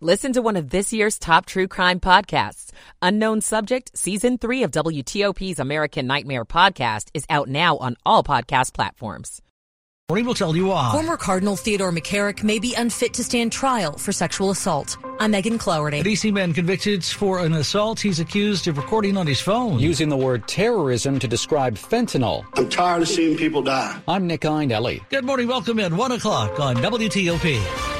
Listen to one of this year's top true crime podcasts. Unknown Subject, Season 3 of WTOP's American Nightmare podcast is out now on all podcast platforms. Morning, We will tell you why. Former Cardinal Theodore McCarrick may be unfit to stand trial for sexual assault. I'm Megan Cloherty. A DC man convicted for an assault he's accused of recording on his phone. Using the word terrorism to describe fentanyl. I'm tired of seeing people die. I'm Nick Iannelli. Good morning. Welcome in. 1 o'clock on WTOP.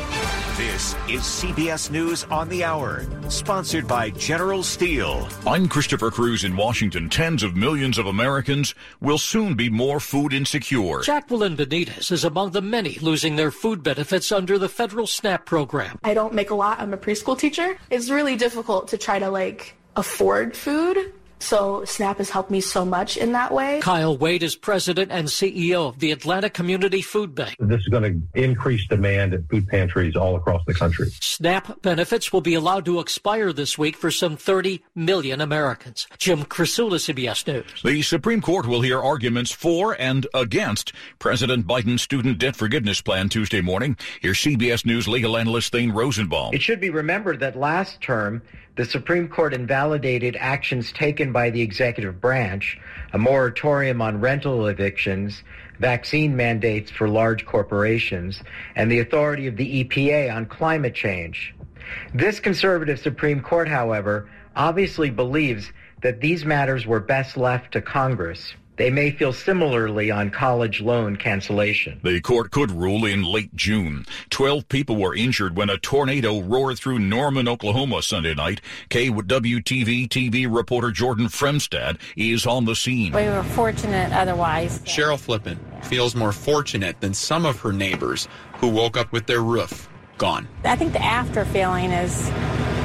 This is CBS News on the Hour, sponsored by General Steel. I'm Christopher Cruz in Washington. Tens of millions of Americans will soon be more food insecure. Jacqueline Benitez is among the many losing their food benefits under the federal SNAP program. I don't make a lot. I'm a preschool teacher. It's really difficult to try to like afford food so SNAP has helped me so much in that way. Kyle Wade is president and CEO of the Atlanta Community Food Bank. This is going to increase demand at food pantries all across the country. SNAP benefits will be allowed to expire this week for some 30 million Americans. Jim Krasula, CBS News. The Supreme Court will hear arguments for and against President Biden's student debt forgiveness plan Tuesday morning. Here's CBS News legal analyst Thane Rosenbaum. It should be remembered that last term, the Supreme Court invalidated actions taken by the executive branch, a moratorium on rental evictions, vaccine mandates for large corporations, and the authority of the EPA on climate change. This conservative Supreme Court, however, obviously believes that these matters were best left to Congress. They may feel similarly on college loan cancellation. The court could rule in late June. Twelve people were injured when a tornado roared through Norman, Oklahoma Sunday night. KWTV TV reporter Jordan Fremstad is on the scene. We were fortunate otherwise. Cheryl Flippin feels more fortunate than some of her neighbors who woke up with their roof gone. I think the after feeling is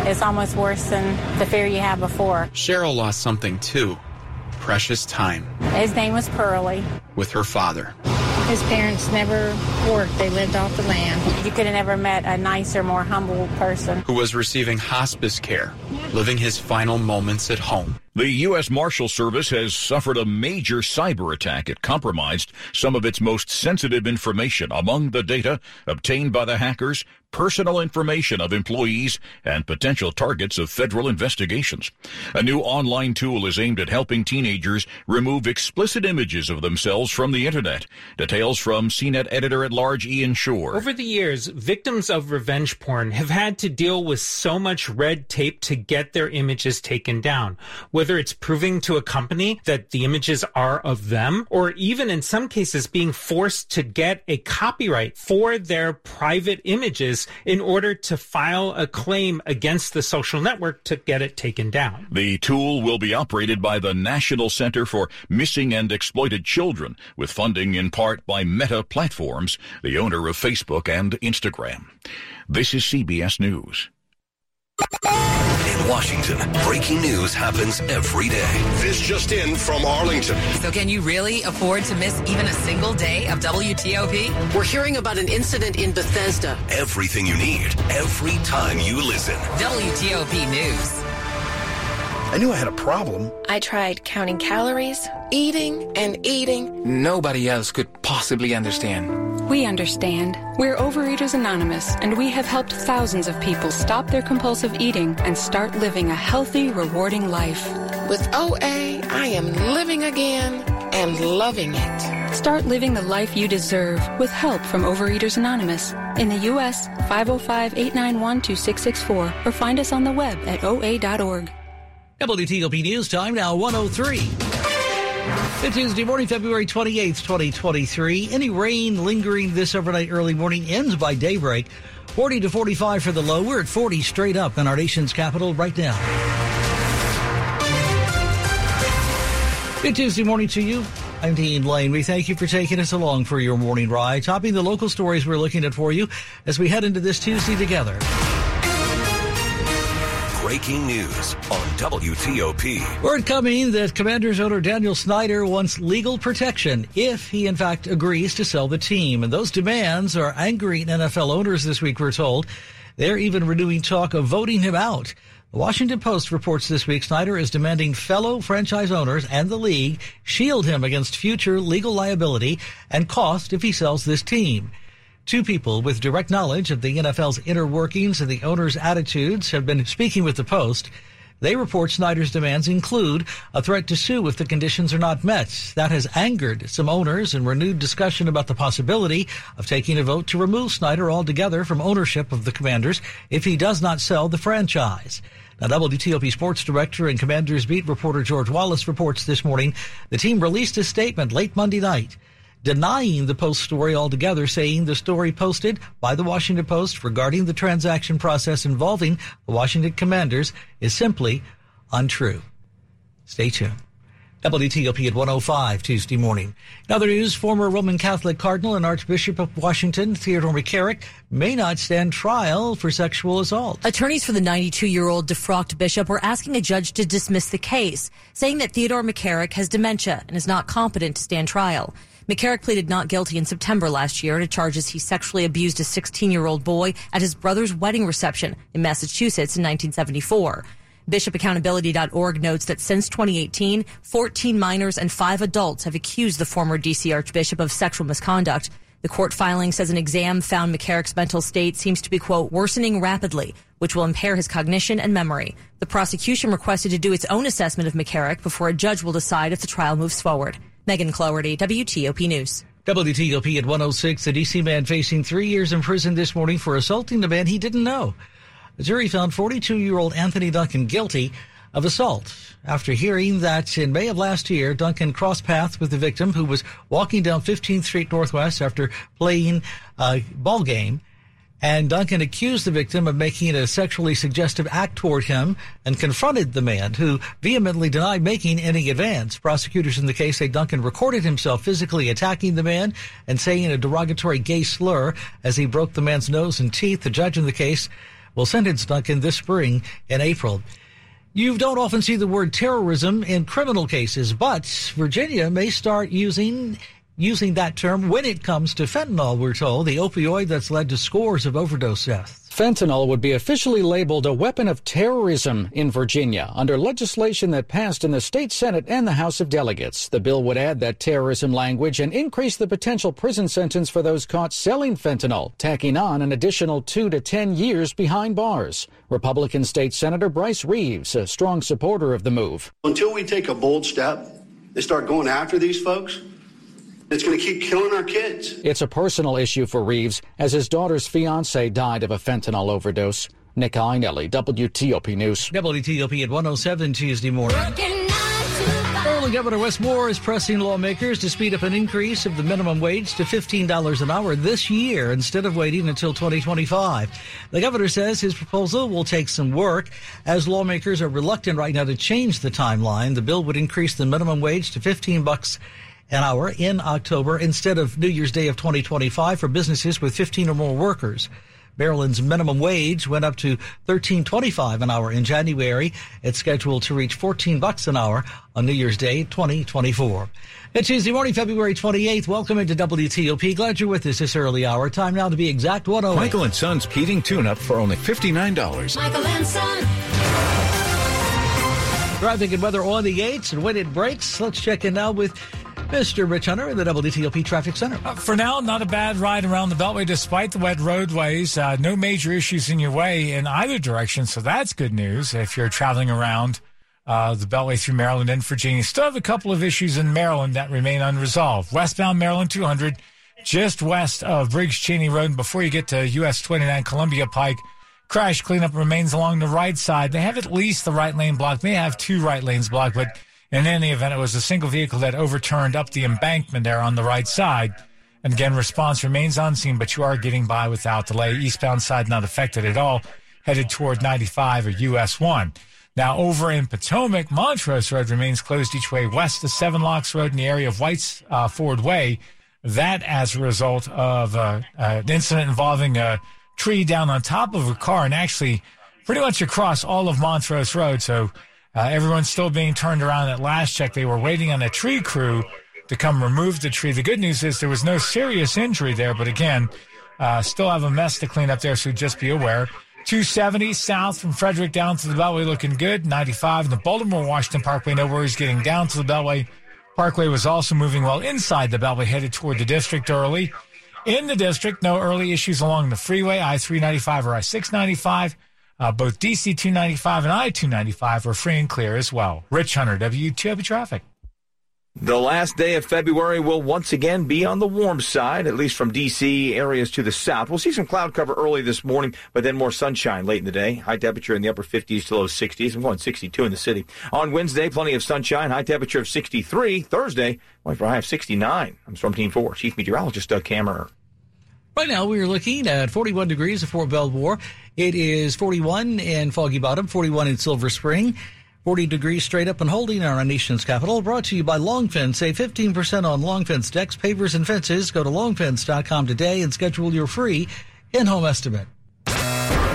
is almost worse than the fear you had before. Cheryl lost something too precious time. His name was Pearlie. With her father. His parents never worked, they lived off the land. You could have never met a nicer, more humble person. Who was receiving hospice care, living his final moments at home. The U.S. Marshal Service has suffered a major cyber attack. It compromised some of its most sensitive information. Among the data obtained by the hackers, personal information of employees and potential targets of federal investigations. A new online tool is aimed at helping teenagers remove explicit images of themselves from the internet. Details from CNET editor at large Ian Sherr. Over the years, victims of revenge porn have had to deal with so much red tape to get their images taken down whether it's proving to a company that the images are of them, or even in some cases being forced to get a copyright for their private images in order to file a claim against the social network to get it taken down. The tool will be operated by the National Center for Missing and Exploited Children, with funding in part by Meta Platforms, the owner of Facebook and Instagram. This is CBS News. In Washington, breaking news happens every day. This just in from Arlington. So, can you really afford to miss even a single day of WTOP? We're hearing about an incident in Bethesda. Everything you need, every time you listen. WTOP News. I knew I had a problem. I tried counting calories, eating, and eating. Nobody else could possibly understand. We understand. We're Overeaters Anonymous, and we have helped thousands of people stop their compulsive eating and start living a healthy, rewarding life. With OA, I am living again and loving it. Start living the life you deserve with help from Overeaters Anonymous. In the U.S., 505 891 2664, or find us on the web at oa.org. WTOP News Time now 103. It's Tuesday morning, February 28th, 2023. Any rain lingering this overnight early morning ends by daybreak. 40 to 45 for the low. We're at 40 straight up in our nation's capital right now. Good Tuesday morning to you. I'm Dean Lane. We thank you for taking us along for your morning ride, topping the local stories we're looking at for you as we head into this Tuesday together. Breaking news on WTOP. Word coming that Commanders owner Daniel Snyder wants legal protection if he, in fact, agrees to sell the team. And those demands are angering NFL owners this week, we're told. They're even renewing talk of voting him out. The Washington Post reports this week Snyder is demanding fellow franchise owners and the league shield him against future legal liability and cost if he sells this team. Two people with direct knowledge of the NFL's inner workings and the owners' attitudes have been speaking with the Post. They report Snyder's demands include a threat to sue if the conditions are not met. That has angered some owners and renewed discussion about the possibility of taking a vote to remove Snyder altogether from ownership of the Commanders if he does not sell the franchise. Now, WTOP sports director and Commanders beat reporter George Wallace reports this morning the team released a statement late Monday night denying the Post story altogether, saying the story posted by the Washington Post regarding the transaction process involving the Washington Commanders is simply untrue. Stay tuned. WTOP at 105 Tuesday morning. In other news, former Roman Catholic Cardinal and Archbishop of Washington, Theodore McCarrick, may not stand trial for sexual assault. Attorneys for the 92 year old defrocked bishop were asking a judge to dismiss the case, saying that Theodore McCarrick has dementia and is not competent to stand trial. McCarrick pleaded not guilty in September last year to charges he sexually abused a 16 year old boy at his brother's wedding reception in Massachusetts in 1974. BishopAccountability.org notes that since 2018, 14 minors and five adults have accused the former DC Archbishop of sexual misconduct. The court filing says an exam found McCarrick's mental state seems to be, quote, worsening rapidly, which will impair his cognition and memory. The prosecution requested to do its own assessment of McCarrick before a judge will decide if the trial moves forward. Megan Cloherty, WTOP News. WTOP at 106, the DC man facing three years in prison this morning for assaulting a man he didn't know. The jury found 42 year old Anthony Duncan guilty of assault after hearing that in May of last year, Duncan crossed paths with the victim who was walking down 15th Street Northwest after playing a ball game and Duncan accused the victim of making a sexually suggestive act toward him and confronted the man who vehemently denied making any advance. Prosecutors in the case say Duncan recorded himself physically attacking the man and saying a derogatory gay slur as he broke the man's nose and teeth. The judge in the case will sentence Duncan this spring in April. You don't often see the word terrorism in criminal cases, but Virginia may start using using that term when it comes to fentanyl, we're told, the opioid that's led to scores of overdose deaths. Fentanyl would be officially labeled a weapon of terrorism in Virginia under legislation that passed in the state Senate and the House of Delegates. The bill would add that terrorism language and increase the potential prison sentence for those caught selling fentanyl, tacking on an additional two to ten years behind bars. Republican State Senator Bryce Reeves, a strong supporter of the move. Until we take a bold step and start going after these folks, it's going to keep killing our kids. It's a personal issue for Reeves as his daughter's fiance died of a fentanyl overdose. Nick Iannelli, WTOP News. WTOP at 107 Tuesday morning. Maryland Governor Wes Moore is pressing lawmakers to speed up an increase of the minimum wage to $15 an hour this year instead of waiting until 2025. The governor says his proposal will take some work as lawmakers are reluctant right now to change the timeline. The bill would increase the minimum wage to 15 bucks an hour in October instead of New Year's Day of 2025 for businesses with 15 or more workers. Maryland's minimum wage went up to 13.25 an hour in January. It's scheduled to reach 14 bucks an hour on New Year's Day 2024. It's Tuesday morning, February 28th. Welcome into WTOP. Glad you're with us this early hour. Time now to be exact 108. Michael and Son's heating tune-up for only $59. Michael and Son. Traffic and weather on the 8s and when it breaks. Let's check in now with Mr. Rich Hunter in the WTOP Traffic Center. Uh, for now, not a bad ride around the Beltway despite the wet roadways. Uh, no major issues in your way in either direction, so that's good news if you're traveling around uh, the Beltway through Maryland and Virginia. Still have a couple of issues in Maryland that remain unresolved. Westbound Maryland 200, just west of Briggs Chaney Road, before you get to US 29 Columbia Pike. Crash cleanup remains along the right side. They have at least the right lane blocked. They have two right lanes blocked, but in any event, it was a single vehicle that overturned up the embankment there on the right side. And again, response remains unseen, but you are getting by without delay. Eastbound side not affected at all, headed toward 95 or US 1. Now, over in Potomac, Montrose Road remains closed each way west of Seven Locks Road in the area of White's uh, Ford Way. That as a result of uh, uh, an incident involving a tree down on top of a car and actually pretty much across all of Montrose Road. So uh, everyone's still being turned around. At last check, they were waiting on a tree crew to come remove the tree. The good news is there was no serious injury there, but again, uh, still have a mess to clean up there, so just be aware. 270 south from Frederick down to the Beltway looking good. 95 in the Baltimore Washington Parkway, no worries getting down to the Beltway. Parkway was also moving well inside the Beltway, headed toward the district early. In the district, no early issues along the freeway, I 395 or I 695. Uh, both DC 295 and I 295 are free and clear as well. Rich Hunter, WTOP Traffic. The last day of February will once again be on the warm side, at least from D.C. areas to the south. We'll see some cloud cover early this morning, but then more sunshine late in the day. High temperature in the upper 50s to low 60s. I'm going 62 in the city. On Wednesday, plenty of sunshine, high temperature of 63. Thursday, going for a high of 69. I'm Storm Team 4, Chief Meteorologist Doug Kammerer. Right now, we are looking at 41 degrees at Fort Belvoir. It is 41 in Foggy Bottom, 41 in Silver Spring. 40 degrees straight up and holding in our nation's capital. Brought to you by Longfence. Save 15% on Longfence decks, pavers, and fences. Go to longfence.com today and schedule your free in-home estimate.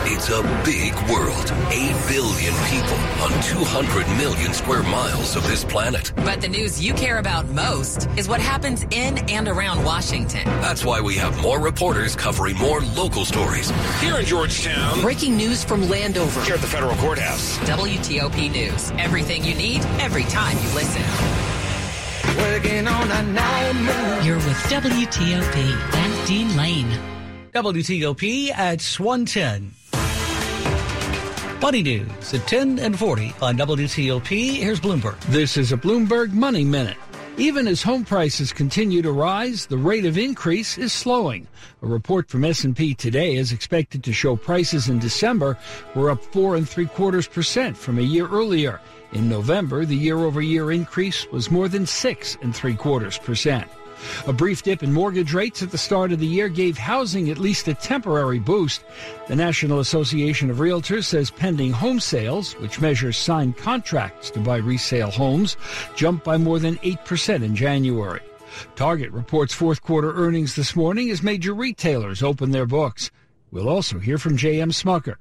It's a big world. 8 billion people on 200 million square miles of this planet. But the news you care about most is what happens in and around Washington. That's why we have more reporters covering more local stories. Here in Georgetown. Breaking news from Landover. Here at the federal courthouse. WTOP News. Everything you need, every time you listen. Working on a nine You're with WTOP and Dean Lane. WTOP at 110. Money news at 10 and 40 on WTOP. Here's Bloomberg. This is a Bloomberg Money Minute. Even as home prices continue to rise, the rate of increase is slowing. A report from S&P today is expected to show prices in December were up four and three quarters percent from a year earlier. In November, the year-over-year increase was more than six and three quarters percent. A brief dip in mortgage rates at the start of the year gave housing at least a temporary boost. The National Association of Realtors says pending home sales, which measures signed contracts to buy resale homes, jumped by more than 8% in January. Target reports fourth quarter earnings this morning as major retailers open their books. We'll also hear from J.M. Smucker.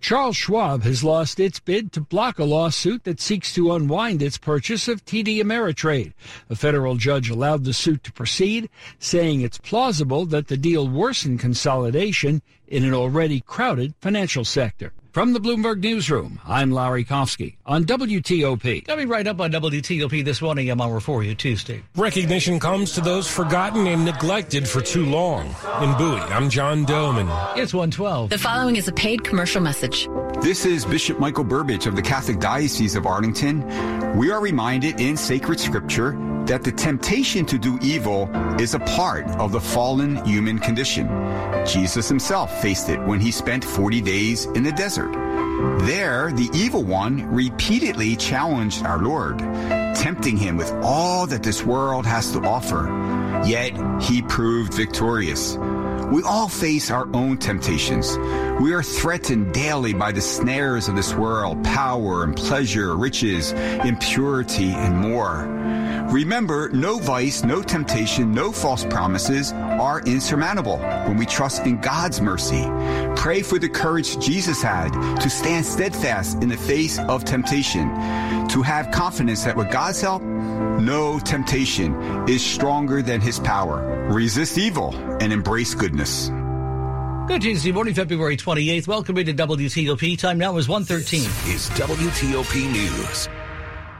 Charles Schwab has lost its bid to block a lawsuit that seeks to unwind its purchase of TD Ameritrade. A federal judge allowed the suit to proceed, saying it's plausible that the deal worsened consolidation in an already crowded financial sector. From the Bloomberg Newsroom, I'm Larry Kofsky on WTOP. Coming right up on WTOP this morning, I'm on for you Tuesday. Recognition comes to those forgotten and neglected for too long. In Bowie, I'm John Domen. It's 112. The following is a paid commercial message. This is Bishop Michael Burbidge of the Catholic Diocese of Arlington. We are reminded in sacred scripture that the temptation to do evil is a part of the fallen human condition. Jesus himself faced it when he spent 40 days in the desert. There, the evil one repeatedly challenged our Lord, tempting him with all that this world has to offer. Yet, he proved victorious. We all face our own temptations. We are threatened daily by the snares of this world, power and pleasure, riches, impurity, and more. Remember, no vice, no temptation, no false promises are insurmountable when we trust in God's mercy. Pray for the courage Jesus had to stand steadfast in the face of temptation, to have confidence that with God's help, no temptation is stronger than his power. Resist evil and embrace goodness. Good Tuesday morning, February 28th. Welcome to WTOP. Time now is 113. Is WTOP News.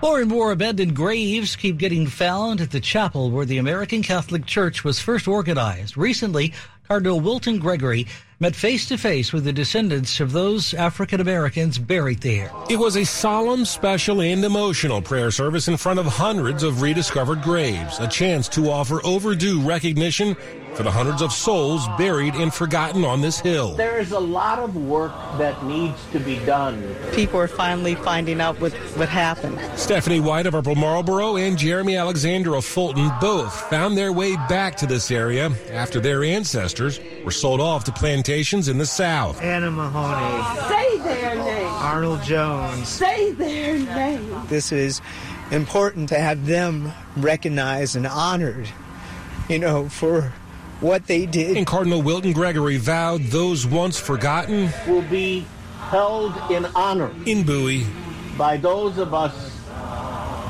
More and more abandoned graves keep getting found at the chapel where the American Catholic Church was first organized. Recently, Cardinal Wilton Gregory met face to face with the descendants of those African Americans buried there. It was a solemn, special, and emotional prayer service in front of hundreds of rediscovered graves, a chance to offer overdue recognition for the hundreds of souls buried and forgotten on this hill. There is a lot of work that needs to be done. People are finally finding out what, what happened. Stephanie White of Upper Marlboro and Jeremy Alexander of Fulton both found their way back to this area after their ancestors were sold off to plantations in the South. Anna Mahoney. Say their name. Arnold Jones. Say their name. This is important to have them recognized and honored, you know, for what they did. And Cardinal Wilton Gregory vowed those once forgotten will be held in honor in Bowie by those of us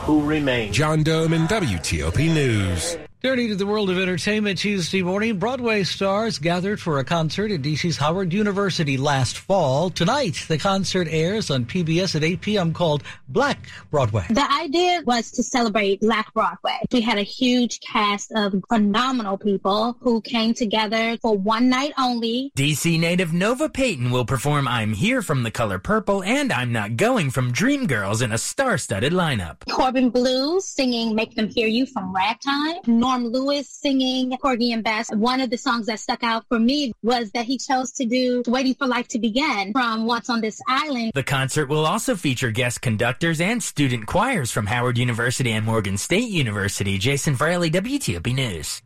who remain. John Domen WTOP News. Journey to the world of entertainment Tuesday morning. Broadway stars gathered for a concert at DC's Howard University last fall. Tonight, the concert airs on PBS at 8 p.m. called Black Broadway. The idea was to celebrate Black Broadway. We had a huge cast of phenomenal people who came together for one night only. DC native Nova Payton will perform I'm Here from the Color Purple and I'm Not Going from Dreamgirls in a star-studded lineup. Corbin Bleu singing Make Them Hear You from Ragtime. Norm Lewis singing Porgy and Bess. One of the songs that stuck out for me was that he chose to do Waiting for Life to Begin from Once on This Island. The concert will also feature guest conductors and student choirs from Howard University and Morgan State University. Jason Fraley, WTOP News.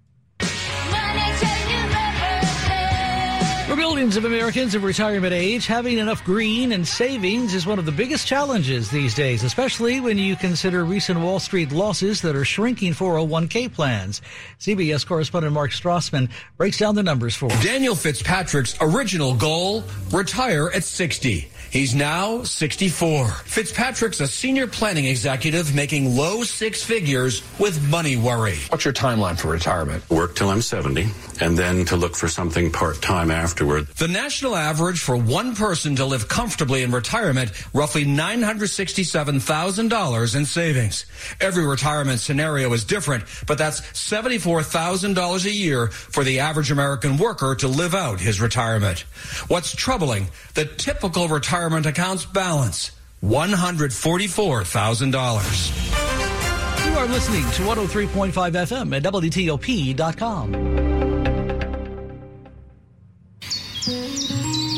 For millions of Americans of retirement age, having enough green and savings is one of the biggest challenges these days, especially when you consider recent Wall Street losses that are shrinking 401k plans. CBS correspondent Mark Strassmann breaks down the numbers for. Daniel Fitzpatrick's original goal, retire at 60. He's now 64. Fitzpatrick's a senior planning executive making low six figures with money worry. What's your timeline for retirement? Work till I'm 70 and then to look for something part-time afterward. The national average for one person to live comfortably in retirement, roughly $967,000 in savings. Every retirement scenario is different, but that's $74,000 a year for the average American worker to live out his retirement. What's troubling, the typical retirement account's balance, $144,000. You are listening to 103.5 FM at WTOP.com.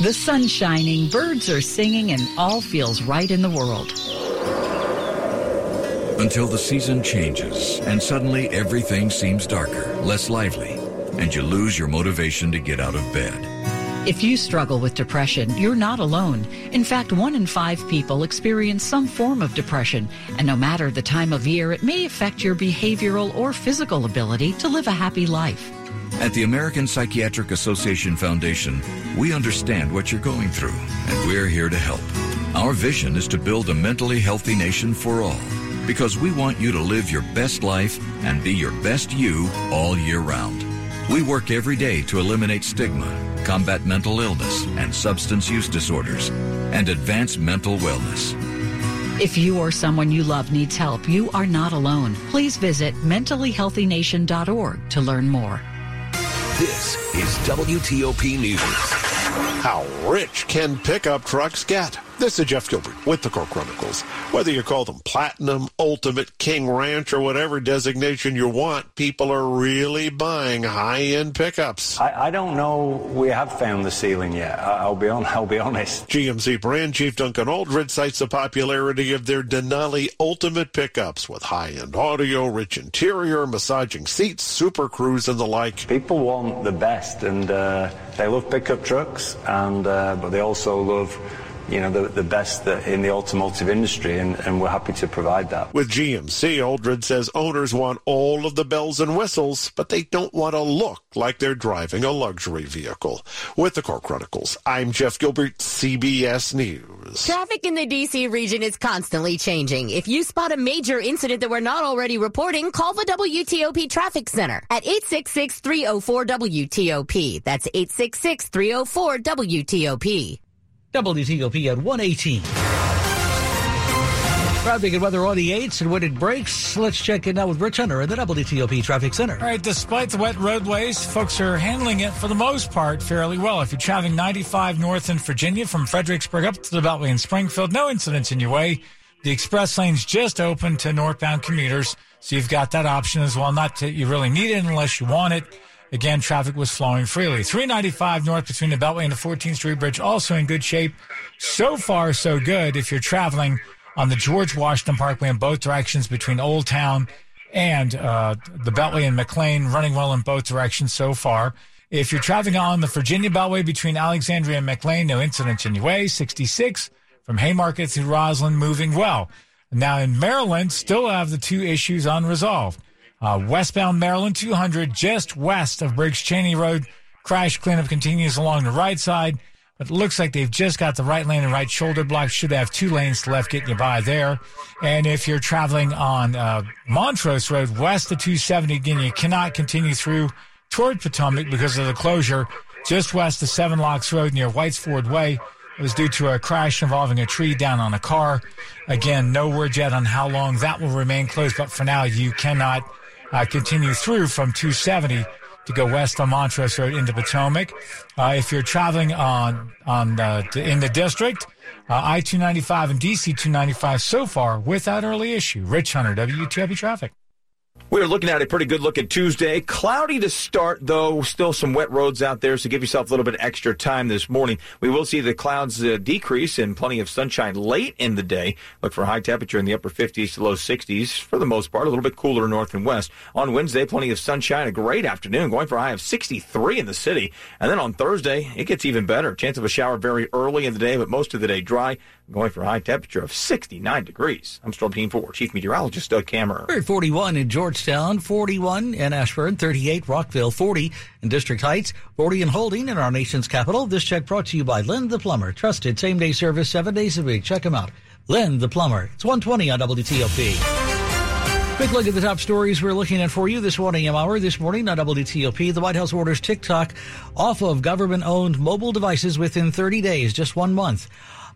The sun's shining, birds are singing, and all feels right in the world. Until the season changes and suddenly everything seems darker, less lively, and you lose your motivation to get out of bed. If you struggle with depression, you're not alone. In fact, one in five people experience some form of depression, and no matter the time of year, it may affect your behavioral or physical ability to live a happy life. At the American Psychiatric Association Foundation, we understand what you're going through, and we're here to help. Our vision is to build a mentally healthy nation for all, because we want you to live your best life and be your best you all year round. We work every day to eliminate stigma, combat mental illness and substance use disorders, and advance mental wellness. If you or someone you love needs help, you are not alone. Please visit mentallyhealthynation.org to learn more. This is WTOP News. How rich can pickup trucks get? This is Jeff Gilbert with the Car Chronicles. Whether you call them Platinum, Ultimate, King Ranch, or whatever designation you want, people are really buying high-end pickups. I, I don't know. We have found the ceiling yet. I, I'll be on. I'll be honest. GMC brand chief Duncan Aldred cites the popularity of their Denali Ultimate pickups with high-end audio, rich interior, massaging seats, Super Cruise, and the like. People want the best, and uh, they love pickup trucks, and uh, but they also love you know, the, the best in the automotive industry, and, and we're happy to provide that. With GMC, Aldred says owners want all of the bells and whistles, but they don't want to look like they're driving a luxury vehicle. With the Car Chronicles, I'm Jeff Gilbert, CBS News. Traffic in the D.C. region is constantly changing. If you spot a major incident that we're not already reporting, call the WTOP Traffic Center at 866-304-WTOP. That's 866-304-WTOP. WTOP at 118. Traffic and weather on the 8s and when it breaks. Let's check in now with Rich Hunter in the WTOP Traffic Center. All right, despite the wet roadways, folks are handling it for the most part fairly well. If you're traveling 95 north in Virginia from Fredericksburg up to the Beltway in Springfield, no incidents in your way. The express lane's just open to northbound commuters, so you've got that option as well. Not that you really need it unless you want it. Again, traffic was flowing freely. 395 north between the Beltway and the 14th Street Bridge, also in good shape. So far, so good if you're traveling on the George Washington Parkway in both directions between Old Town and uh, the Beltway and McLean, running well in both directions so far. If you're traveling on the Virginia Beltway between Alexandria and McLean, no incidents in your way. 66 from Haymarket to Rosslyn, moving well. Now in Maryland, still have the two issues unresolved. Uh, westbound Maryland 200, just west of Briggs Chaney Road. Crash cleanup continues along the right side. but it looks like they've just got the right lane and right shoulder block. Should have two lanes left getting you by there. And if you're traveling on uh, Montrose Road west of 270, again, you cannot continue through toward Potomac because of the closure just west of Seven Locks Road near Whites Ford Way. It was due to a crash involving a tree down on a car. Again, no word yet on how long that will remain closed, but for now, you cannot uh, continue through from 270 to go west on Montrose Road into Potomac. Uh, if you're traveling on on in the district, uh, I 295 and DC 295 so far without early issue. Rich Hunter, WTOP Traffic. We are looking at a pretty good looking Tuesday. Cloudy to start, though. Still some wet roads out there, so give yourself a little bit extra time this morning. We will see the clouds uh, decrease and plenty of sunshine late in the day. Look for high temperature in the upper 50s to low 60s for the most part. A little bit cooler north and west. On Wednesday, plenty of sunshine. A great afternoon, going for a high of 63 in the city. And then on Thursday, it gets even better. Chance of a shower very early in the day, but most of the day dry. Going for a high temperature of 69 degrees. I'm Storm Team 4 Chief Meteorologist Doug Kammerer. We're at 41 in Georgetown, 41 in Ashburn, 38 Rockville, 40 in District Heights, 40 in Holding in our nation's capital. This check brought to you by Lynn the Plumber. Trusted same day service seven days a week. Check him out. Lynn the Plumber. It's 120 on WTOP. Quick look at the top stories we're looking at for you this morning hour. This morning on WTOP, the White House orders TikTok off of government owned mobile devices within 30 days, just one month.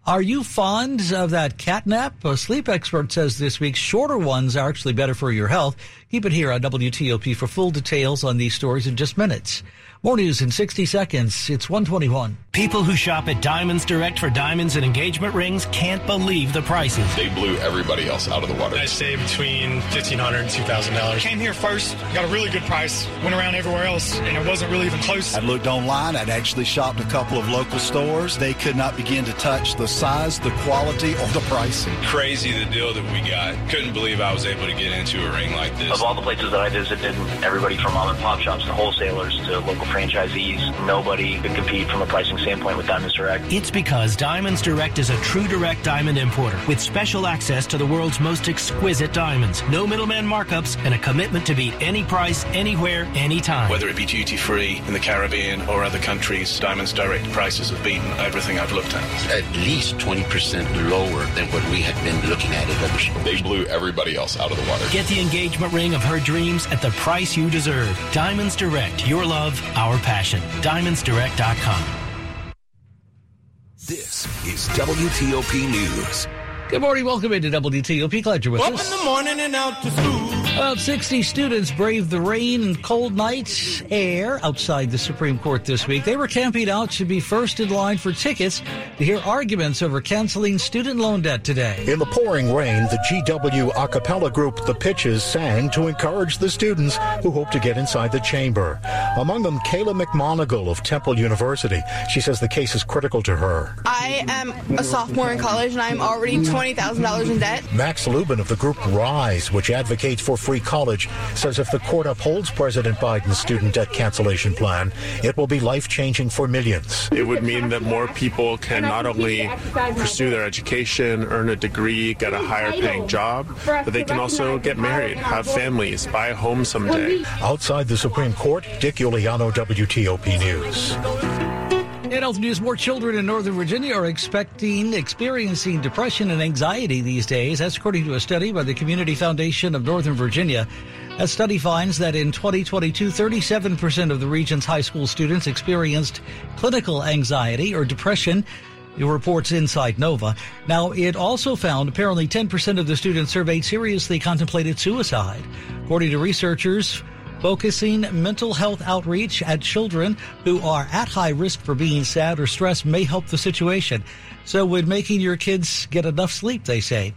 Are you fond of that cat nap? A sleep expert says this week shorter ones are actually better for your health. Keep it here on WTOP for full details on these stories in just minutes. More news in 60 seconds. It's 121. People who shop at Diamonds Direct for diamonds and engagement rings can't believe the prices. They blew everybody else out of the water. I saved between $1,500 and $2,000. Came here first, got a really good price, went around everywhere else, and it wasn't really even close. I looked online. I'd actually shopped a couple of local stores. They could not begin to touch the size, the quality, or the pricing. Crazy the deal that we got. Couldn't believe I was able to get into a ring like this. Of all the places that I visited, everybody from mom and pop shops to wholesalers to local franchisees, nobody could compete from a pricing standpoint with Diamonds Direct. It's because Diamonds Direct is a true direct diamond importer with special access to the world's most exquisite diamonds, no middleman markups, and a commitment to beat any price, anywhere, anytime. Whether it be duty free in the Caribbean or other countries, Diamonds Direct prices have beaten everything I've looked at. At least 20% lower than what we had been looking at at other stores. They blew everybody else out of the water. Get the engagement ring of her dreams at the price you deserve. Diamonds Direct, your love, our passion. DiamondsDirect.com. This is WTOP News. Good morning. Welcome into WTOP. Glad you're with us. Up us. in the morning and out to school. About 60 students braved the rain and cold nights air outside the Supreme Court this week. They were camping out to be first in line for tickets to hear arguments over canceling student loan debt today. In the pouring rain, the GW a cappella group The Pitches sang to encourage the students who hope to get inside the chamber. Among them, Kayla McMonigal of Temple University. She says the case is critical to her. I am a sophomore in college and I'm already $20,000 in debt. Max Lubin of the group Rise, which advocates for free college, says if the court upholds President Biden's student debt cancellation plan, it will be life changing for millions. It would mean that more people can not only pursue their education, earn a degree, get a higher paying job, but they can also get married, have families, buy a home someday. Outside the Supreme Court, Dick Uliano, WTOP News. In health news, more children in Northern Virginia are expecting experiencing depression and anxiety these days. That's according to a study by the Community Foundation of Northern Virginia. That study finds that in 2022, 37% of the region's high school students experienced clinical anxiety or depression. It reports Inside Nova. Now, it also found apparently 10% of the students surveyed seriously contemplated suicide. According to researchers, focusing mental health outreach at children who are at high risk for being sad or stressed may help the situation. So, with making your kids get enough sleep, they say.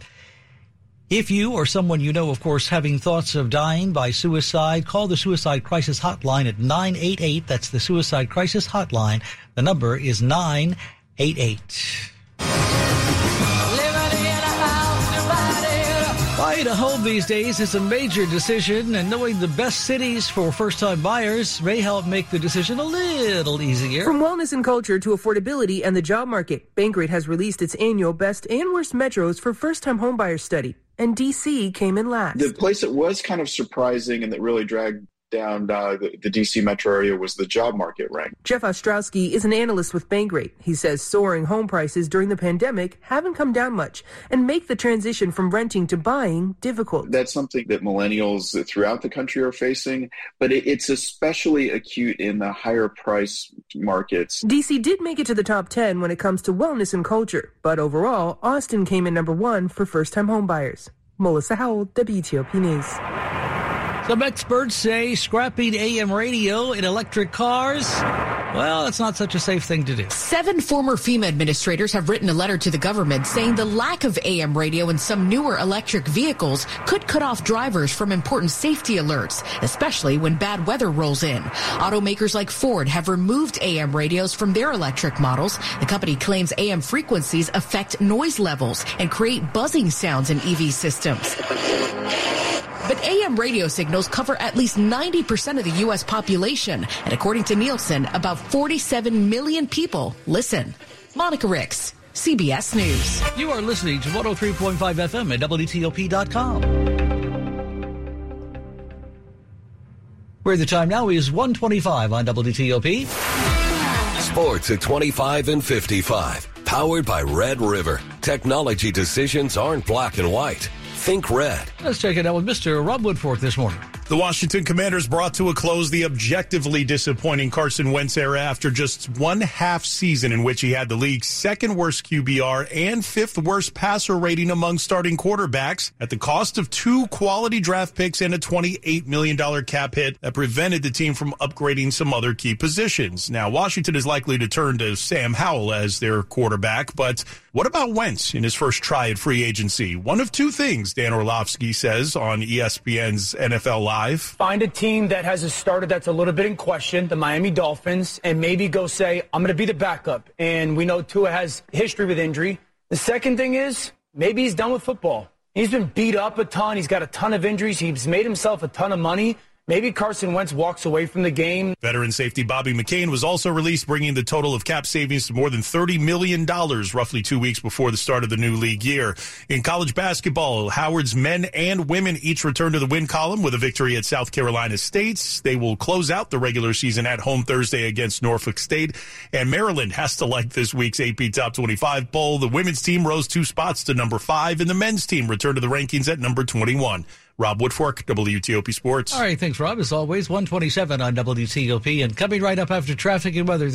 If you or someone you know, of course, having thoughts of dying by suicide, call the Suicide Crisis Hotline at 988. That's the Suicide Crisis Hotline. The number is 988. Buying a home these days is a major decision, and knowing the best cities for first time buyers may help make the decision a little easier. From wellness and culture to affordability and the job market, Bankrate has released its annual best and worst metros for first time homebuyer study, and DC came in last. The place that was kind of surprising and that really dragged down uh, the, the, DC metro area was the job market rank. Jeff Ostrowski is an analyst with Bankrate. He says soaring home prices during the pandemic haven't come down much and make the transition from renting to buying difficult. That's something that millennials throughout the country are facing, but it, it's especially acute in the higher price markets. DC did make it to the top 10 when it comes to wellness and culture, but overall, Austin came in number one for first time homebuyers. Melissa Howell, WTOP News. Some experts say scrapping AM radio in electric cars, well, that's not such a safe thing to do. Seven former FEMA administrators have written a letter to the government saying the lack of AM radio in some newer electric vehicles could cut off drivers from important safety alerts, especially when bad weather rolls in. Automakers like Ford have removed AM radios from their electric models. The company claims AM frequencies affect noise levels and create buzzing sounds in EV systems. But AM radio signals cover at least 90% of the U.S. population. And according to Nielsen, about 47 million people listen. Monica Ricks, CBS News. You are listening to 103.5 FM at WTOP.com. Where the time now is 125 on WTOP. Sports at 25 and 55. Powered by Red River. Technology decisions aren't black and white Think red. Let's check it out with Mr. Rob Woodfork this morning. The Washington Commanders brought to a close the objectively disappointing Carson Wentz era after just one half season in which he had the league's second worst QBR and fifth worst passer rating among starting quarterbacks at the cost of two quality draft picks and a $28 million cap hit that prevented the team from upgrading some other key positions. Now, Washington is likely to turn to Sam Howell as their quarterback, but what about Wentz in his first try at free agency? One of two things, Dan Orlovsky says on ESPN's NFL Live. Find a team that has a starter that's a little bit in question, the Miami Dolphins, and maybe go say, I'm going to be the backup. And we know Tua has history with injury. The second thing is maybe he's done with football. He's been beat up a ton. He's got a ton of injuries. He's made himself a ton of money. Maybe Carson Wentz walks away from the game. Veteran safety Bobby McCain was also released, bringing the total of cap savings to more than $30 million, roughly two weeks before the start of the new league year. In college basketball, Howard's men and women each return to the win column with a victory at South Carolina State. They will close out the regular season at home Thursday against Norfolk State. And Maryland has to like this week's AP Top 25 poll. The women's team rose two spots to number five, and the men's team returned to the rankings at number 21. Rob Woodfork, WTOP Sports. All right, thanks, Rob. As always, 127 on WTOP. And coming right up after traffic and weather.